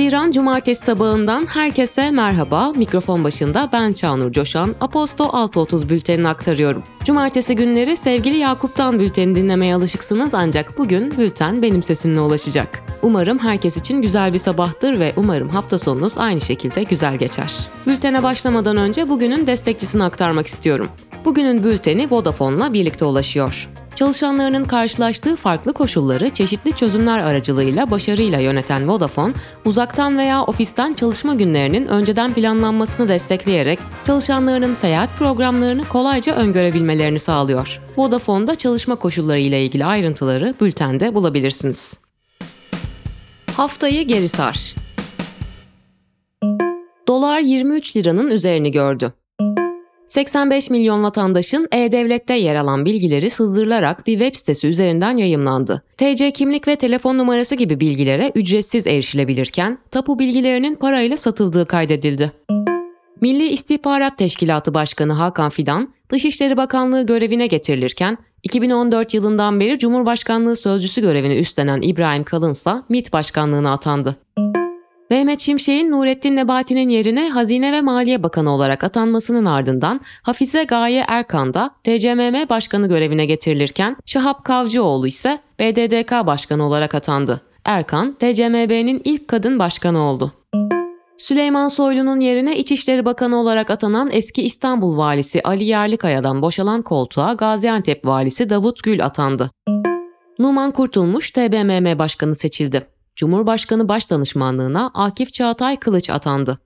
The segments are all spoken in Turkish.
Haziran Cumartesi sabahından herkese merhaba. Mikrofon başında ben Çağnur Coşan. Aposto 6.30 bültenini aktarıyorum. Cumartesi günleri sevgili Yakup'tan bülteni dinlemeye alışıksınız ancak bugün bülten benim sesimle ulaşacak. Umarım herkes için güzel bir sabahtır ve umarım hafta sonunuz aynı şekilde güzel geçer. Bültene başlamadan önce bugünün destekçisini aktarmak istiyorum. Bugünün bülteni Vodafone'la birlikte ulaşıyor. Çalışanlarının karşılaştığı farklı koşulları çeşitli çözümler aracılığıyla başarıyla yöneten Vodafone, uzaktan veya ofisten çalışma günlerinin önceden planlanmasını destekleyerek çalışanlarının seyahat programlarını kolayca öngörebilmelerini sağlıyor. Vodafone'da çalışma koşulları ile ilgili ayrıntıları bültende bulabilirsiniz. Haftayı geri sar. Dolar 23 liranın üzerini gördü. 85 milyon vatandaşın E-Devlet'te yer alan bilgileri sızdırılarak bir web sitesi üzerinden yayımlandı. TC kimlik ve telefon numarası gibi bilgilere ücretsiz erişilebilirken tapu bilgilerinin parayla satıldığı kaydedildi. Milli İstihbarat Teşkilatı Başkanı Hakan Fidan, Dışişleri Bakanlığı görevine getirilirken 2014 yılından beri Cumhurbaşkanlığı Sözcüsü görevini üstlenen İbrahim Kalınsa MİT Başkanlığına atandı. Mehmet Şimşek'in Nurettin Nebati'nin yerine Hazine ve Maliye Bakanı olarak atanmasının ardından Hafize Gaye Erkan da TCMM Başkanı görevine getirilirken Şahap Kavcıoğlu ise BDDK Başkanı olarak atandı. Erkan, TCMB'nin ilk kadın başkanı oldu. Süleyman Soylu'nun yerine İçişleri Bakanı olarak atanan eski İstanbul Valisi Ali Yerlikaya'dan boşalan koltuğa Gaziantep Valisi Davut Gül atandı. Numan Kurtulmuş TBMM Başkanı seçildi. Cumhurbaşkanı Başdanışmanlığına Akif Çağatay Kılıç atandı.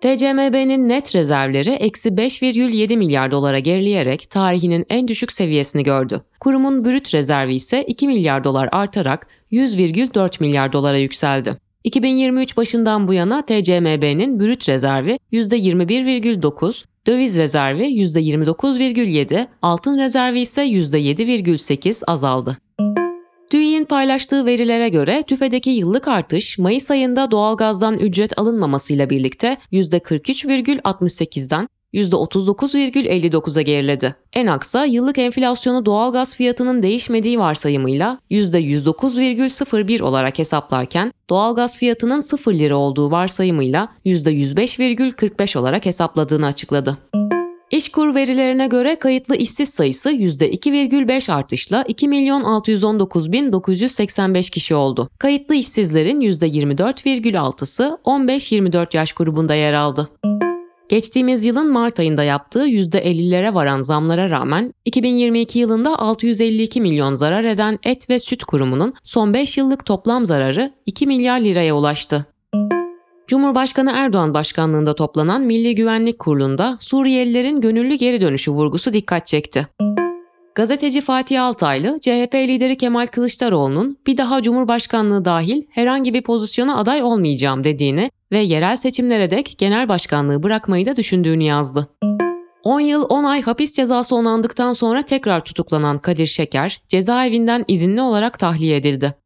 TCMB'nin net rezervleri eksi 5,7 milyar dolara gerileyerek tarihinin en düşük seviyesini gördü. Kurumun brüt rezervi ise 2 milyar dolar artarak 100,4 milyar dolara yükseldi. 2023 başından bu yana TCMB'nin brüt rezervi %21,9, döviz rezervi %29,7, altın rezervi ise %7,8 azaldı. TÜİ'nin paylaştığı verilere göre TÜFE'deki yıllık artış Mayıs ayında doğalgazdan ücret alınmamasıyla birlikte %43,68'den %39,59'a geriledi. En aksa yıllık enflasyonu doğalgaz fiyatının değişmediği varsayımıyla %109,01 olarak hesaplarken doğalgaz fiyatının 0 lira olduğu varsayımıyla %105,45 olarak hesapladığını açıkladı. İşkur verilerine göre kayıtlı işsiz sayısı %2,5 artışla 2 milyon 619 bin 985 kişi oldu. Kayıtlı işsizlerin %24,6'sı 15-24 yaş grubunda yer aldı. Geçtiğimiz yılın Mart ayında yaptığı %50'lere varan zamlara rağmen 2022 yılında 652 milyon zarar eden Et ve Süt Kurumu'nun son 5 yıllık toplam zararı 2 milyar liraya ulaştı. Cumhurbaşkanı Erdoğan başkanlığında toplanan Milli Güvenlik Kurulu'nda Suriyelilerin gönüllü geri dönüşü vurgusu dikkat çekti. Gazeteci Fatih Altaylı, CHP lideri Kemal Kılıçdaroğlu'nun bir daha Cumhurbaşkanlığı dahil herhangi bir pozisyona aday olmayacağım dediğini ve yerel seçimlere dek genel başkanlığı bırakmayı da düşündüğünü yazdı. 10 yıl 10 ay hapis cezası onandıktan sonra tekrar tutuklanan Kadir Şeker, cezaevinden izinli olarak tahliye edildi.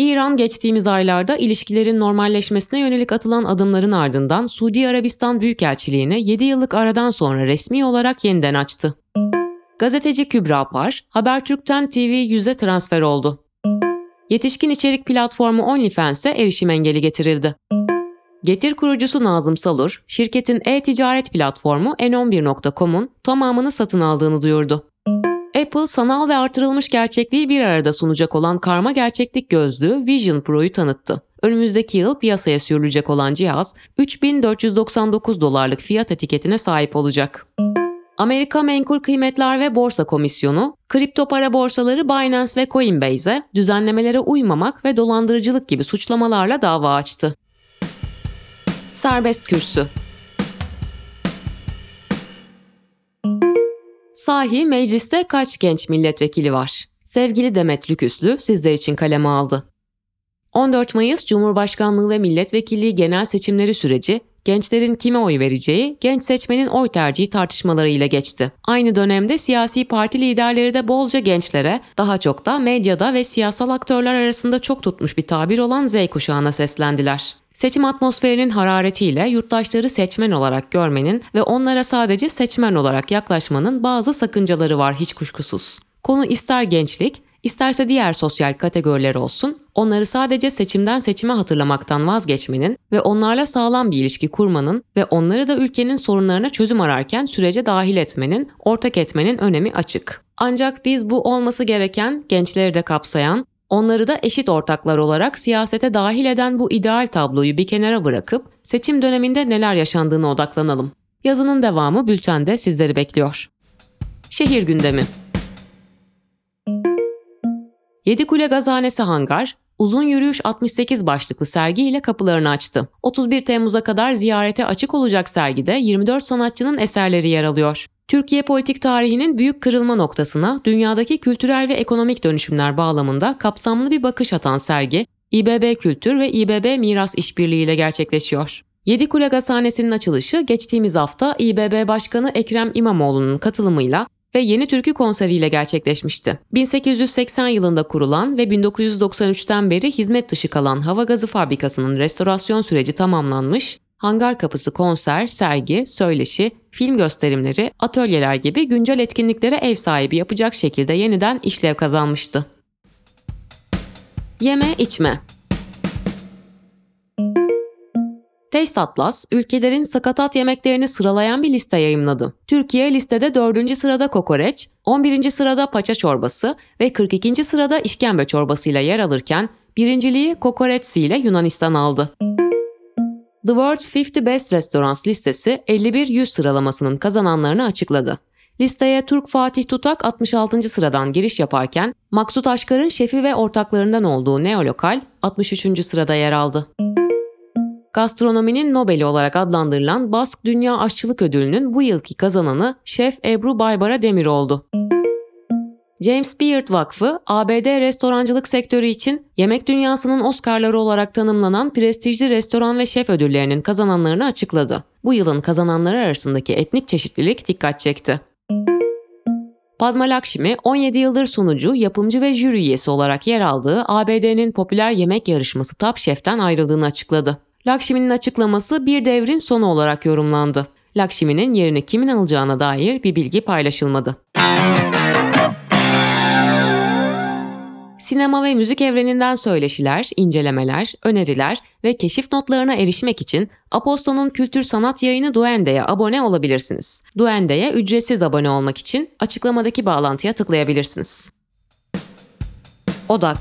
İran geçtiğimiz aylarda ilişkilerin normalleşmesine yönelik atılan adımların ardından Suudi Arabistan Büyükelçiliğini 7 yıllık aradan sonra resmi olarak yeniden açtı. Gazeteci Kübra Par, Habertürk'ten TV 100'e transfer oldu. Yetişkin içerik platformu OnlyFans'e erişim engeli getirildi. Getir kurucusu Nazım Salur, şirketin e-ticaret platformu n11.com'un tamamını satın aldığını duyurdu. Apple sanal ve artırılmış gerçekliği bir arada sunacak olan karma gerçeklik gözlüğü Vision Pro'yu tanıttı. Önümüzdeki yıl piyasaya sürülecek olan cihaz 3499 dolarlık fiyat etiketine sahip olacak. Amerika Menkul Kıymetler ve Borsa Komisyonu, kripto para borsaları Binance ve Coinbase'e düzenlemelere uymamak ve dolandırıcılık gibi suçlamalarla dava açtı. Serbest kürsü Sahi mecliste kaç genç milletvekili var? Sevgili Demet Lüküslü sizler için kaleme aldı. 14 Mayıs Cumhurbaşkanlığı ve milletvekilliği genel seçimleri süreci gençlerin kime oy vereceği, genç seçmenin oy tercihi tartışmalarıyla geçti. Aynı dönemde siyasi parti liderleri de bolca gençlere, daha çok da medyada ve siyasal aktörler arasında çok tutmuş bir tabir olan Z kuşağına seslendiler. Seçim atmosferinin hararetiyle yurttaşları seçmen olarak görmenin ve onlara sadece seçmen olarak yaklaşmanın bazı sakıncaları var hiç kuşkusuz. Konu ister gençlik, İsterse diğer sosyal kategoriler olsun, onları sadece seçimden seçime hatırlamaktan vazgeçmenin ve onlarla sağlam bir ilişki kurmanın ve onları da ülkenin sorunlarına çözüm ararken sürece dahil etmenin, ortak etmenin önemi açık. Ancak biz bu olması gereken, gençleri de kapsayan, onları da eşit ortaklar olarak siyasete dahil eden bu ideal tabloyu bir kenara bırakıp seçim döneminde neler yaşandığına odaklanalım. Yazının devamı bültende sizleri bekliyor. Şehir gündemi Yedikule Gazhanesi Hangar, Uzun Yürüyüş 68 başlıklı sergi ile kapılarını açtı. 31 Temmuz'a kadar ziyarete açık olacak sergide 24 sanatçının eserleri yer alıyor. Türkiye politik tarihinin büyük kırılma noktasına dünyadaki kültürel ve ekonomik dönüşümler bağlamında kapsamlı bir bakış atan sergi, İBB Kültür ve İBB Miras İşbirliği ile gerçekleşiyor. Yedikule Gazhanesi'nin açılışı geçtiğimiz hafta İBB Başkanı Ekrem İmamoğlu'nun katılımıyla ve Yeni Türkü konseriyle gerçekleşmişti. 1880 yılında kurulan ve 1993'ten beri hizmet dışı kalan hava gazı fabrikasının restorasyon süreci tamamlanmış, hangar kapısı konser, sergi, söyleşi, film gösterimleri, atölyeler gibi güncel etkinliklere ev sahibi yapacak şekilde yeniden işlev kazanmıştı. Yeme içme Taste Atlas, ülkelerin sakatat yemeklerini sıralayan bir liste yayımladı. Türkiye listede 4. sırada kokoreç, 11. sırada paça çorbası ve 42. sırada işkembe çorbasıyla yer alırken birinciliği kokoreçsi ile Yunanistan aldı. The World's 50 Best Restaurants listesi 51-100 sıralamasının kazananlarını açıkladı. Listeye Türk Fatih Tutak 66. sıradan giriş yaparken Maksut Aşkar'ın şefi ve ortaklarından olduğu Neolokal 63. sırada yer aldı. Gastronominin Nobel'i olarak adlandırılan Bask Dünya Aşçılık Ödülü'nün bu yılki kazananı Şef Ebru Baybara Demir oldu. James Beard Vakfı, ABD restorancılık sektörü için yemek dünyasının Oscar'ları olarak tanımlanan prestijli restoran ve şef ödüllerinin kazananlarını açıkladı. Bu yılın kazananları arasındaki etnik çeşitlilik dikkat çekti. Padma Lakshmi 17 yıldır sunucu, yapımcı ve jüri üyesi olarak yer aldığı ABD'nin popüler yemek yarışması Top Chef'ten ayrıldığını açıkladı. Lakshmi'nin açıklaması bir devrin sonu olarak yorumlandı. Lakshmi'nin yerini kimin alacağına dair bir bilgi paylaşılmadı. Sinema ve müzik evreninden söyleşiler, incelemeler, öneriler ve keşif notlarına erişmek için Aposto'nun kültür sanat yayını Duende'ye abone olabilirsiniz. Duende'ye ücretsiz abone olmak için açıklamadaki bağlantıya tıklayabilirsiniz. Odak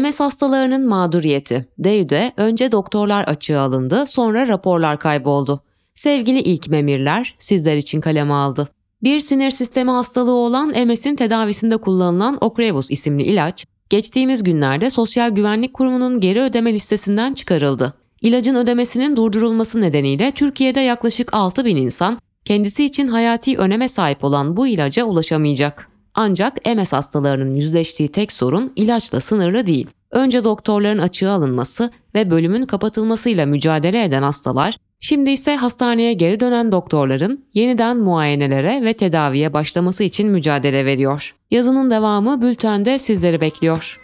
MS hastalarının mağduriyeti. DEÜ'de önce doktorlar açığa alındı, sonra raporlar kayboldu. Sevgili ilk memirler sizler için kaleme aldı. Bir sinir sistemi hastalığı olan MS'in tedavisinde kullanılan Ocrevus isimli ilaç, geçtiğimiz günlerde Sosyal Güvenlik Kurumu'nun geri ödeme listesinden çıkarıldı. İlacın ödemesinin durdurulması nedeniyle Türkiye'de yaklaşık 6 bin insan kendisi için hayati öneme sahip olan bu ilaca ulaşamayacak. Ancak MS hastalarının yüzleştiği tek sorun ilaçla sınırlı değil. Önce doktorların açığa alınması ve bölümün kapatılmasıyla mücadele eden hastalar, şimdi ise hastaneye geri dönen doktorların yeniden muayenelere ve tedaviye başlaması için mücadele veriyor. Yazının devamı bültende sizleri bekliyor.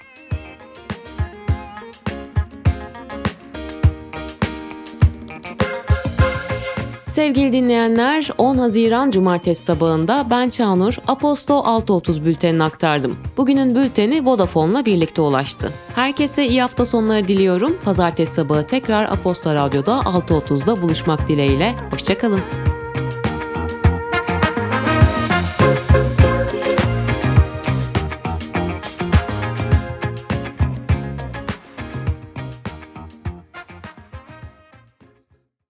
Sevgili dinleyenler 10 Haziran Cumartesi sabahında ben Çağnur Aposto 6.30 bültenini aktardım. Bugünün bülteni Vodafone'la birlikte ulaştı. Herkese iyi hafta sonları diliyorum. Pazartesi sabahı tekrar Aposto Radyo'da 6.30'da buluşmak dileğiyle. Hoşçakalın.